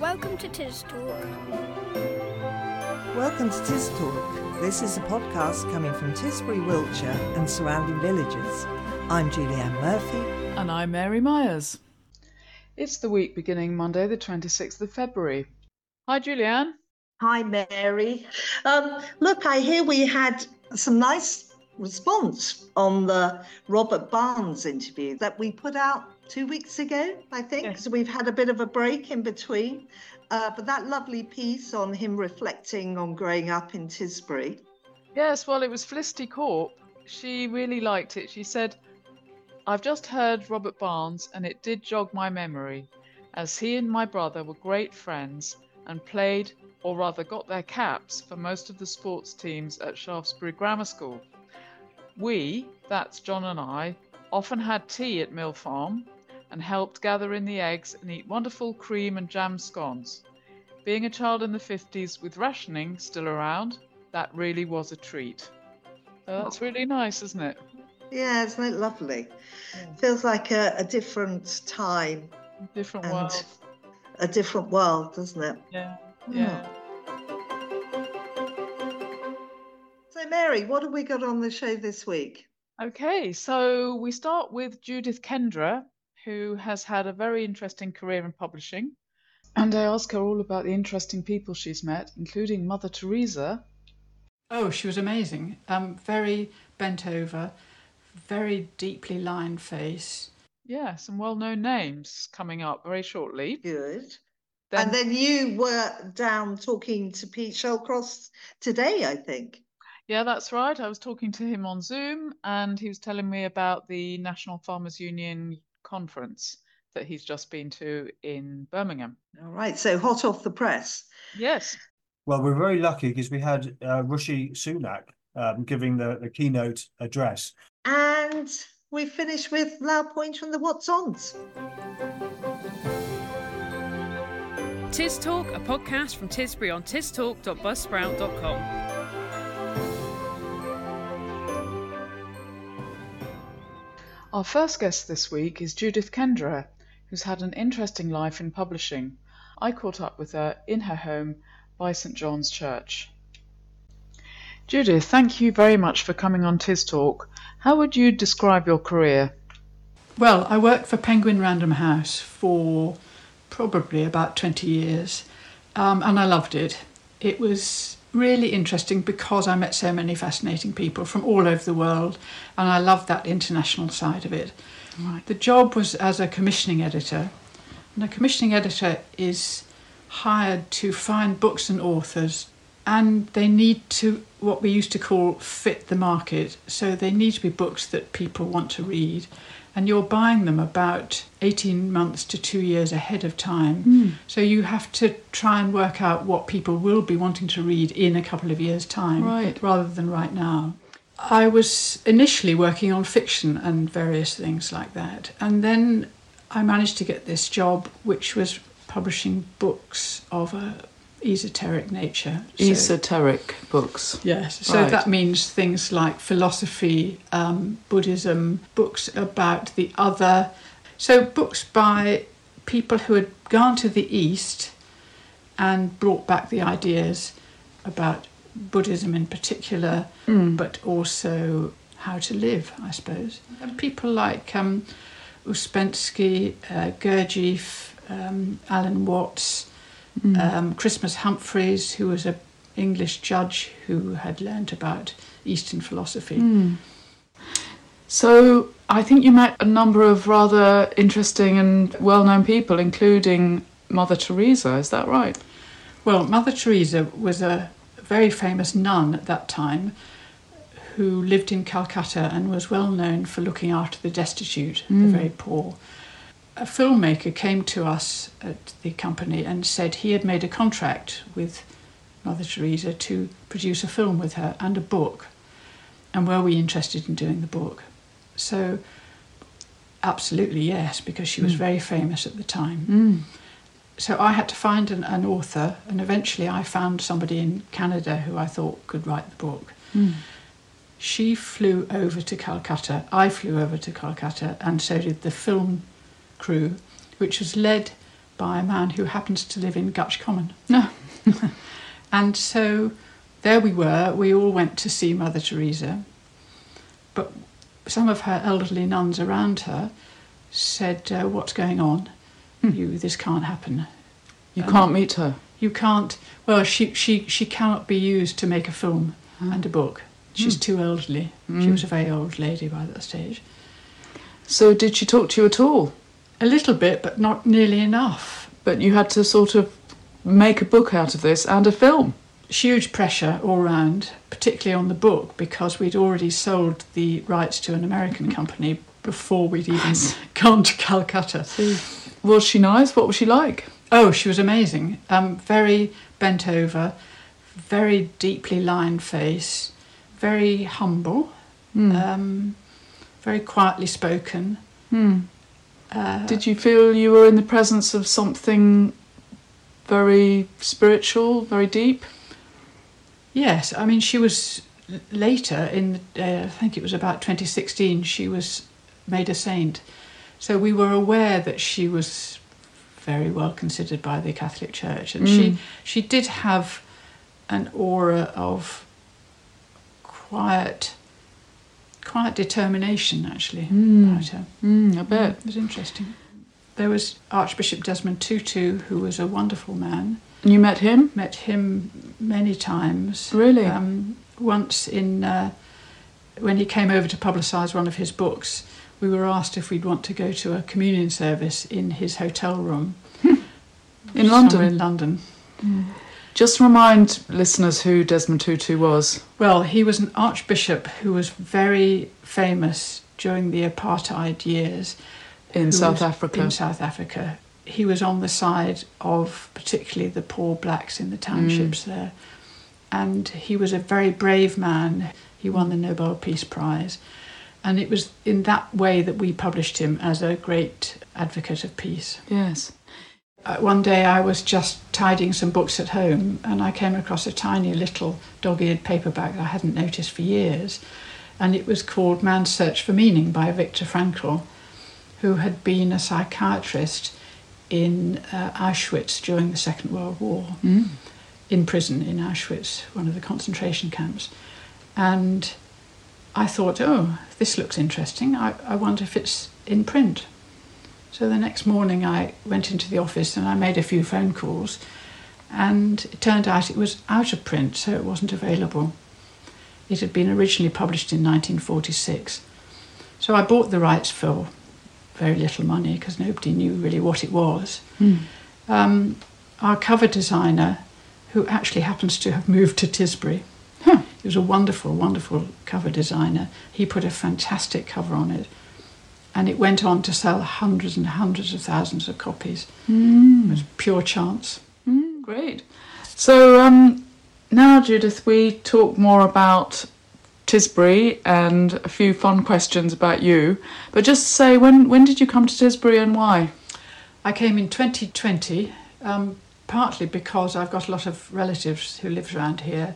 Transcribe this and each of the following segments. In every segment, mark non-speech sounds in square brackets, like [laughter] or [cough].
welcome to Tis Talk. Welcome to Tis Talk. This is a podcast coming from Tisbury, Wiltshire and surrounding villages. I'm Julie Ann Murphy. And I'm Mary Myers. It's the week beginning Monday, the 26th of February. Hi, Julie Ann. Hi, Mary. Um, look, I hear we had some nice response on the Robert Barnes interview that we put out two weeks ago, I think, Yes. because we've had a bit of a break in between. Uh, but that lovely piece on him reflecting on growing up in Tisbury. Yes, well, it was Felicity Corp. She really liked it. She said, I've just heard Robert Barnes, and it did jog my memory, as he and my brother were great friends and played, or rather got their caps, for most of the sports teams at Shaftesbury Grammar School. We, that's John and I, often had tea at Mill Farm and helped gather in the eggs and eat wonderful cream and jam scones. Being a child in the 50s with rationing still around, that really was a treat. So that's really nice, isn't it? Yeah, isn't it lovely? Yeah. Feels like a, a different time, Different And- world. a different world, doesn't it? Yeah. Hmm. Yeah. So, Mary, what have we got on the show this week? Okay, so we start with Judith Kendra, who has had a very interesting career in publishing. And I ask her all about the interesting people she's met, including Mother Teresa. Oh, she was amazing. Um, very bent over, very deeply lined face. Yeah, some well known names coming up very shortly. Good. Then, and then you were down talking to Pete Shallcross today, I think. yeah, that's right. I was talking to him on Zoom, and he was telling me about the National Farmers Union conference that he's just been to in Birmingham. All right, so hot off the press. Yes. Well, we're very lucky because we had uh, Rishi Sunak um, giving the, the keynote address. And we finish with Loud Point from the What's Ons. Tis Talk, a podcast from Tisbury on tistalk.buzzsprout.com. Our first guest this week is Judith Kendra, who's had an interesting life in publishing. I caught up with her in her home by St John's Church. Judith, thank you very much for coming on Tis Talk. How would you describe your career? Well, I worked for Penguin Random House for probably about 20 years, um, and I loved it. It was really interesting because I met so many fascinating people from all over the world, and I loved that international side of it. Right. The job was as a commissioning editor, and a commissioning editor is hired to find books and authors, and they need to what we used to call fit the market. So they need to be books that people want to read, and you're buying them about 18 months to two years ahead of time. Hmm. So you have to try and work out what people will be wanting to read in a couple of years' time, Right. rather than right now. I was initially working on fiction and various things like that, and then I managed to get this job, which was publishing books of a esoteric nature. So- Esoteric books. Yes, so Right. that means things like philosophy, um, Buddhism, books about the other. So, books by people who had gone to the East and brought back the ideas about Buddhism in particular, but also how to live, I suppose. And people like um, Ouspensky, uh, Gurdjieff, um, Alan Watts, Mm. um, Christmas Humphreys, who was an English judge who had learnt about Eastern philosophy. Mm. So I think you met a number of rather interesting and well known people, including Mother Teresa, is that right? Well, Mother Teresa was a very famous nun at that time who lived in Calcutta and was well known for looking after the destitute, the mm. very poor. A filmmaker came to us at the company and said he had made a contract with Mother Teresa to produce a film with her and a book. And were we interested in doing the book? So, absolutely yes, because she was hmm. very famous at the time. Hmm. So I had to find an, an author, and eventually I found somebody in Canada who I thought could write the book. Hmm. She flew over to Calcutta, I flew over to Calcutta, and so did the film crew, which was led by a man who happens to live in Gutch Common. No. [laughs] And so there we were, we all went to see Mother Teresa, but some of her elderly nuns around her said, uh, What's going on? Hmm. You, this can't happen. You Um, can't meet her. You can't, well, she, she, she cannot be used to make a film and a book. She's Hmm. too elderly. She Mm. was a very old lady by that stage. So did she talk to you at all? A little bit, but not nearly enough. But you had to sort of make a book out of this and a film. Huge pressure all round, particularly on the book, because we'd already sold the rights to an American company before we'd even [laughs] gone to Calcutta. Was she nice? What was she like? Oh, she was amazing. Um, very bent over, very deeply lined face, very humble, Hmm. um, very quietly spoken. Hmm. Uh, Did you feel you were in the presence of something very spiritual, very deep? Yes, I mean, she was later in, uh, I think it was about 2016, she was made a saint. So we were aware that she was very well considered by the Catholic Church. And she, Mm. she did have an aura of quiet, quiet determination, actually, Mm. about her. Mm, I bet. It was interesting. There was Archbishop Desmond Tutu, who was a wonderful man. And you met him? Met him many times. Really? Um, once in uh, when he came over to publicise one of his books, we were asked if we'd want to go to a communion service in his hotel room In London? In London. Just remind listeners who Desmond Tutu was. Well, he was an archbishop who was very famous during the apartheid years In South Africa. In South Africa, he was on the side of particularly the poor blacks in the townships mm. there, and he was a very brave man. He won the Nobel Peace Prize, and it was in that way that we published him as a great advocate of peace. Yes. Uh, one day I was just tidying some books at home and I came across a tiny little dog eared paperback I hadn't noticed for years. And it was called Man's Search for Meaning by Viktor Frankl, who had been a psychiatrist in uh, Auschwitz during the Second World War, Mm. in prison in Auschwitz, one of the concentration camps. And I thought, oh, this looks interesting. I, I wonder if it's in print. So the next morning I went into the office and I made a few phone calls, and it turned out it was out of print, so it wasn't available. It had been originally published in 1946. So I bought the rights for very little money because nobody knew really what it was. Mm. Um, our cover designer, who actually happens to have moved to Tisbury, Huh. he was a wonderful, wonderful cover designer. He put a fantastic cover on it, and it went on to sell hundreds and hundreds of thousands of copies. It Mm. was pure chance. Mm, great. So um, now, Judith, we talk more about Tisbury and a few fun questions about you. But just say, when when did you come to Tisbury and why? I came in 2020, um, partly because I've got a lot of relatives who live around here.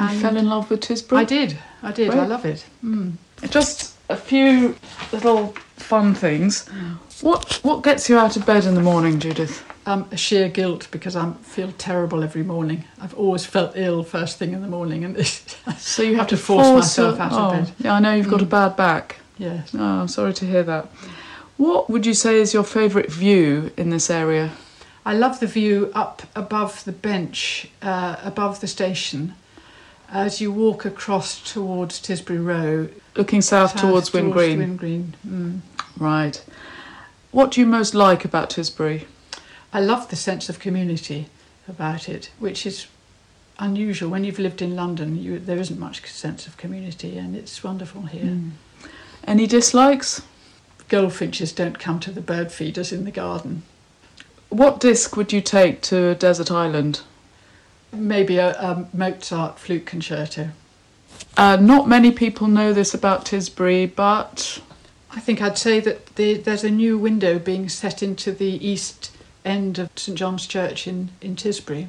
You fell in love with Tisbury. I did, I did, I love it. Mm. Just a few little fun things. What what gets you out of bed in the morning, Judith? Um, sheer guilt because I feel terrible every morning. I've always felt ill first thing in the morning, and [laughs] this, So you have to force force myself a- out of oh, bed. Yeah, I know you've got a Mm. bad back. yes. Oh, I'm sorry to hear that. What would you say is your favourite view in this area? I love the view up above the bench, uh, above the station, as you walk across towards Tisbury Row, Looking south, towards Wind Green. Green. Mm. Right. What do you most like about Tisbury? I love the sense of community about it, which is unusual. When you've lived in London, you, there isn't much sense of community, and it's wonderful here. Mm. Any dislikes? Goldfinches don't come to the bird feeders in the garden. What disc would you take to a desert island? Maybe a, a Mozart flute concerto. Uh, not many people know this about Tisbury, but I think I'd say that the, there's a new window being set into the east end of St John's Church in, in Tisbury,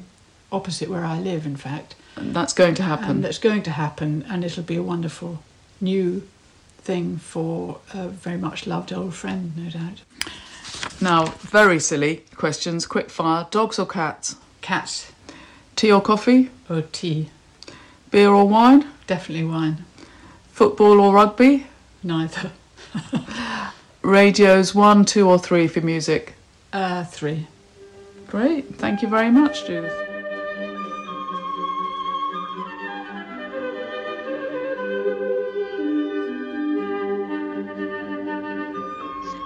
opposite where I live, in fact. that's going to happen. And that's going to happen, and it'll be a wonderful new thing for a very much loved old friend, no doubt. Now, very silly questions, quick fire. Dogs or cats? Cats Tea or coffee? or tea? Beer or wine? Definitely wine. Football or rugby? Neither. [laughs] Radios one, two, or three for music? Uh, three. Great. Thank you very much, Judith.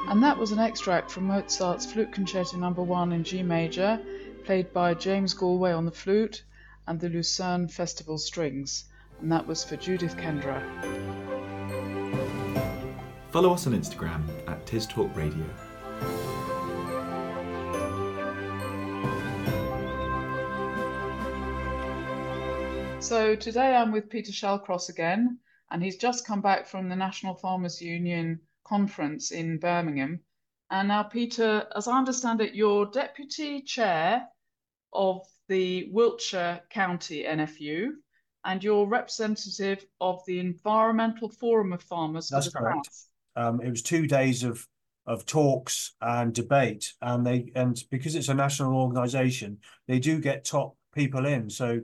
And that was an extract from Mozart's Flute Concerto Number One in G major, played by James Galway on the flute and the Lucerne Festival Strings. And that was for Judith Kendra. Follow us on Instagram at Talk Radio. So today I'm with Peter Shallcross again, and he's just come back from the National Farmers Union conference in Birmingham. And now, Peter, as I understand it, you're deputy chair of the Wiltshire County NFU, and you're representative of the Environmental Forum of Farmers That's correct. Um, it was two days of of talks and debate, and they and because it's a national organisation, they do get top people in. So,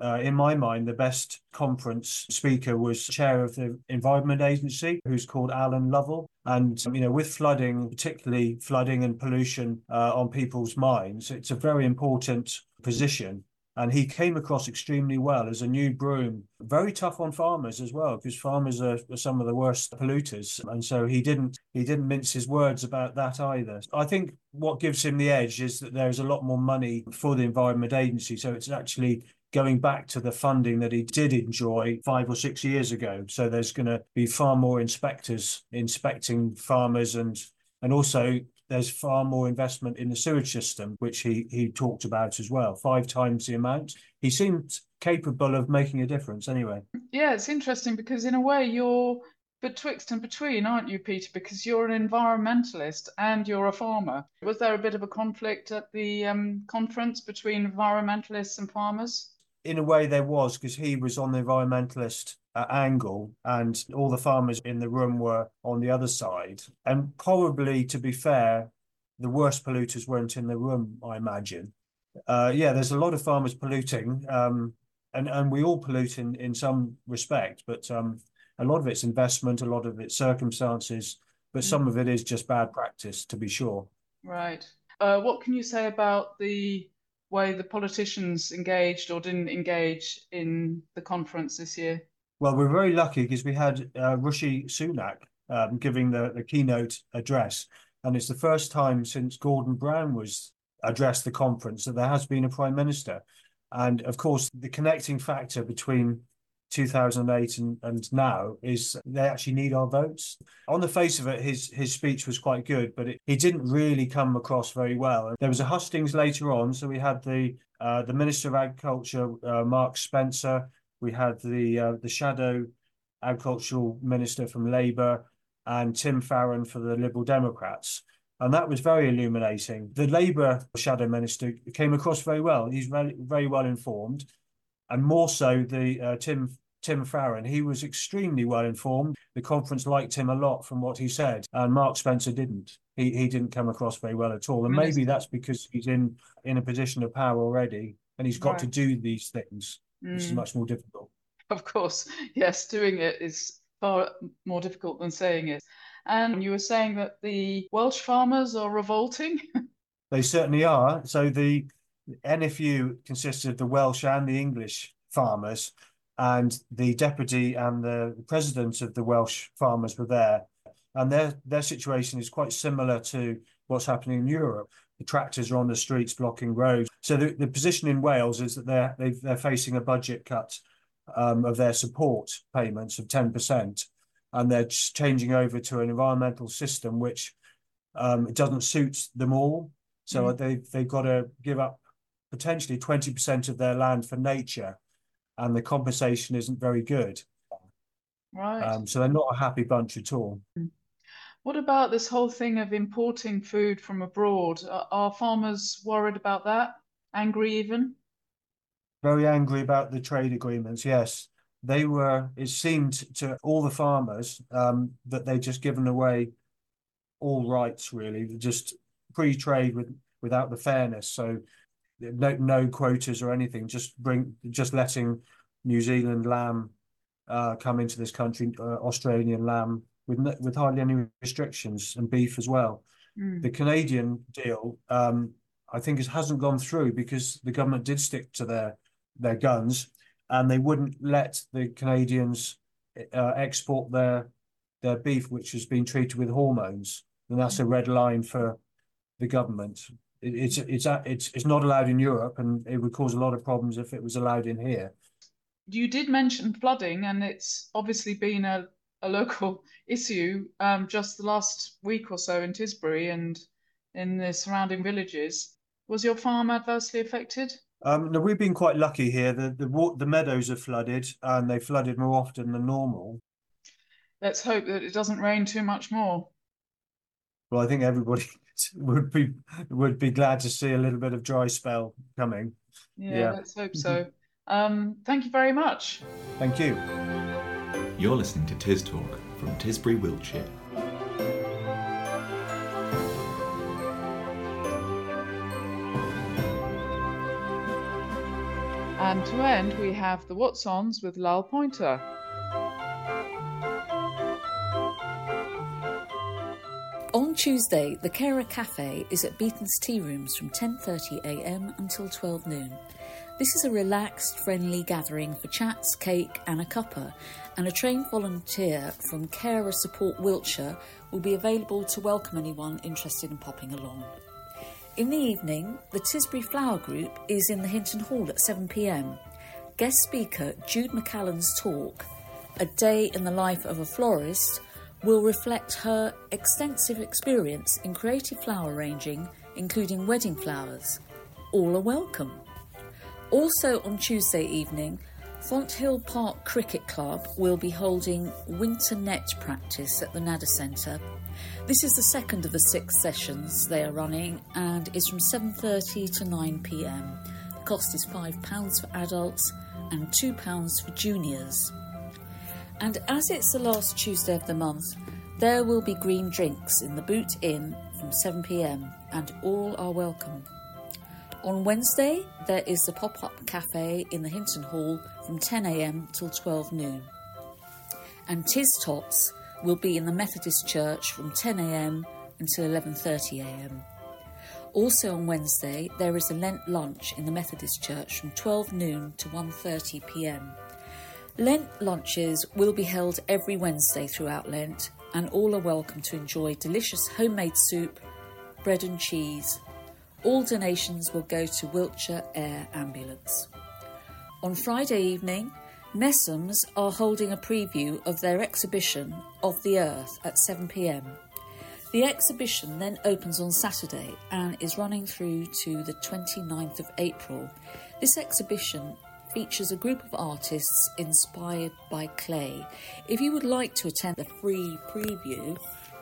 uh, in my mind, the best conference speaker was chair of the Environment Agency, who's called Alan Lovell. And you know, with flooding, particularly flooding and pollution uh, on people's minds, it's a very important position. And he came across extremely well as a new broom, very tough on farmers as well, because farmers are, are some of the worst polluters. And so he didn't he didn't mince his words about that either. I think what gives him the edge is that there's a lot more money for the Environment Agency. So it's actually going back to the funding that he did enjoy five or six years ago. So there's going to be far more inspectors inspecting farmers and and also there's far more investment in the sewage system, which he he talked about as well, five times the amount. He seemed capable of making a difference anyway. Yeah, it's interesting because in a way you're betwixt and between, aren't you, Peter? Because you're an environmentalist and you're a farmer. Was there a bit of a conflict at the um, conference between environmentalists and farmers? In a way there was because he was on the environmentalist uh, angle and all the farmers in the room were on the other side. And probably to be fair the worst polluters weren't in the room i imagine. Uh, yeah there's a lot of farmers polluting um, and and we all pollute in in some respect but um, a lot of it's investment a lot of it's circumstances but some of it is just bad practice to be sure. Right. Uh, what can you say about the way the politicians engaged or didn't engage in the conference this year? Well, we're very lucky because we had uh, Rishi Sunak um, giving the, the keynote address, and it's the first time since Gordon Brown was addressed the conference that there has been a prime minister. And of course, the connecting factor between 2008 and, and now is they actually need our votes. On the face of it, his his speech was quite good, but it, he didn't really come across very well. There was a hustings later on, so we had the uh, the Minister of Agriculture, uh, Mark Spencer. We had the uh, the shadow agricultural minister from Labour and Tim Farron for the Liberal Democrats. And that was very illuminating. The Labour shadow minister came across very well. He's very, very well informed and more so the uh, Tim Tim Farron. He was extremely well informed. The conference liked him a lot from what he said, and Mark Spencer didn't. He he didn't come across very well at all, and maybe that's because he's in in a position of power already, and he's got Right. to do these things, which is Mm. much more difficult. Of course, yes, doing it is far more difficult than saying it. And you were saying that the Welsh farmers are revolting. [laughs] They certainly are. So the NFU consists of the Welsh and the English farmers, and the deputy and the president of the Welsh farmers were there. And their their situation is quite similar to what's happening in Europe. The tractors are on the streets blocking roads. So the, the position in Wales is that they're they've, they're facing a budget cut um, of their support payments of ten percent, and they're changing over to an environmental system which um, it doesn't suit them all. So they they've got to give up potentially twenty percent of their land for nature, and the compensation isn't very good. Right. Um, so they're not a happy bunch at all. What about this whole thing of importing food from abroad? Are, farmers worried about that? Angry even? Very angry about the trade agreements. Yes, they were. It seemed to all the farmers um, that they'd just given away all rights. Really, just pre-trade with without the fairness. So no no quotas or anything. Just bring just letting New Zealand lamb uh, come into this country, uh, Australian lamb with with hardly any restrictions, and beef as well. Mm. The Canadian deal, um, I think, it hasn't gone through because the government did stick to their their guns, and they wouldn't let the Canadians uh, export their their beef, which has been treated with hormones, and that's a mm. red line for the government. It, it's it's it's it's not allowed in Europe, and it would cause a lot of problems if it was allowed in here you did mention flooding, and it's obviously been a, a local [laughs] issue um, just the last week or so in Tisbury and in the surrounding villages. Was your farm adversely affected? Um, no, we've been quite lucky here. The, the the meadows are flooded, and they flooded more often than normal. Let's hope that it doesn't rain too much more. Well, I think everybody [laughs] would be would be glad to see a little bit of dry spell coming. Yeah, yeah. let's hope so. Um, thank you very much. Thank you. You're listening to Tis Talk from Tisbury, Wiltshire. And to end, we have the What's Ons with Lal Pointer. Tuesday, the Carer Cafe is at Beaton's Tea Rooms from 10.30am until 12 noon. This is a relaxed, friendly gathering for chats, cake, and a cuppa, and a trained volunteer from Carer Support Wiltshire will be available to welcome anyone interested in popping along. In the evening, the Tisbury Flower Group is in the Hinton Hall at 7pm. Guest speaker Jude McCallan's talk, A Day in the Life of a Florist, will reflect her extensive experience in creative flower arranging, including wedding flowers. All are welcome. Also on Tuesday evening, Fonthill Park Cricket Club will be holding winter net practice at the Nadder Centre. This is the second of the six sessions they are running and is from 7:30 to 9 p.m. The cost is £5 for adults and £2 for juniors. And as it's the last Tuesday of the month, there will be green drinks in the Boot Inn from 7 pm and all are welcome. On Wednesday, there is the pop up cafe in the Hinton Hall from 10am till 12 noon. And Tis Tots will be in the Methodist Church from 10am until 11.30am. Also on Wednesday, there is a Lent lunch in the Methodist Church from 12 noon to 1.30pm. Lent lunches will be held every Wednesday throughout Lent, and all are welcome to enjoy delicious homemade soup, bread and cheese, all donations will go to Wiltshire Air Ambulance. On Friday evening, Messums are holding a preview of their exhibition Of the Earth at 7pm. The exhibition then opens on Saturday and is running through to the 29th of April. This exhibition features a group of artists inspired by clay. If you would like to attend the free preview,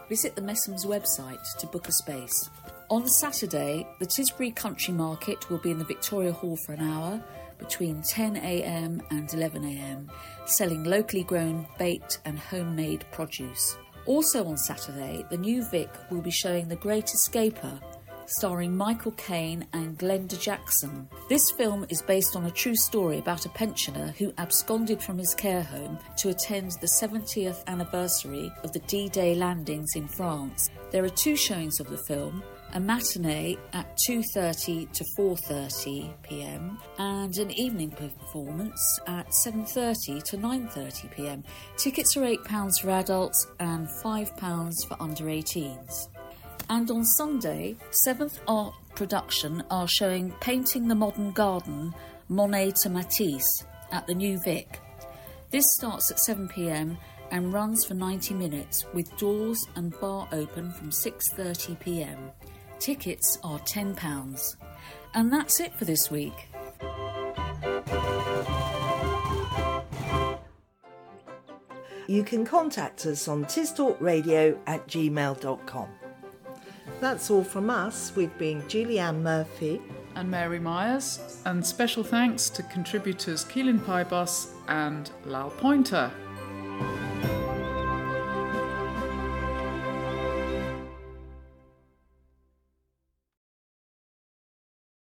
visit the Messums website to book a space. On Saturday, the Tisbury Country Market will be in the Victoria Hall for an hour between 10am and 11am, selling locally grown, baked, and homemade produce. Also on Saturday, the New Vic will be showing The Great Escaper, starring Michael Caine and Glenda Jackson. This film is based on a true story about a pensioner who absconded from his care home to attend the 70th anniversary of the D Day landings in France. There are two showings of the film a matinee at 2:30 to 4:30 p.m. and an evening performance at 7:30 to 9:30 p.m. Tickets are 8 pounds for adults and 5 pounds for under 18s. And on Sunday, 7th Art Production are showing Painting the Modern Garden Monet to Matisse at the New Vic. This starts at 7 pm and runs for 90 minutes with doors and bar open from 6:30 pm. Tickets are £10. And that's it for this week. You can contact us on tistalkradio at gmail.com. That's all from us. We've been Julie Ann Murphy and Mary Myers, and special thanks to contributors Keelan Pybus and Lal Pointer.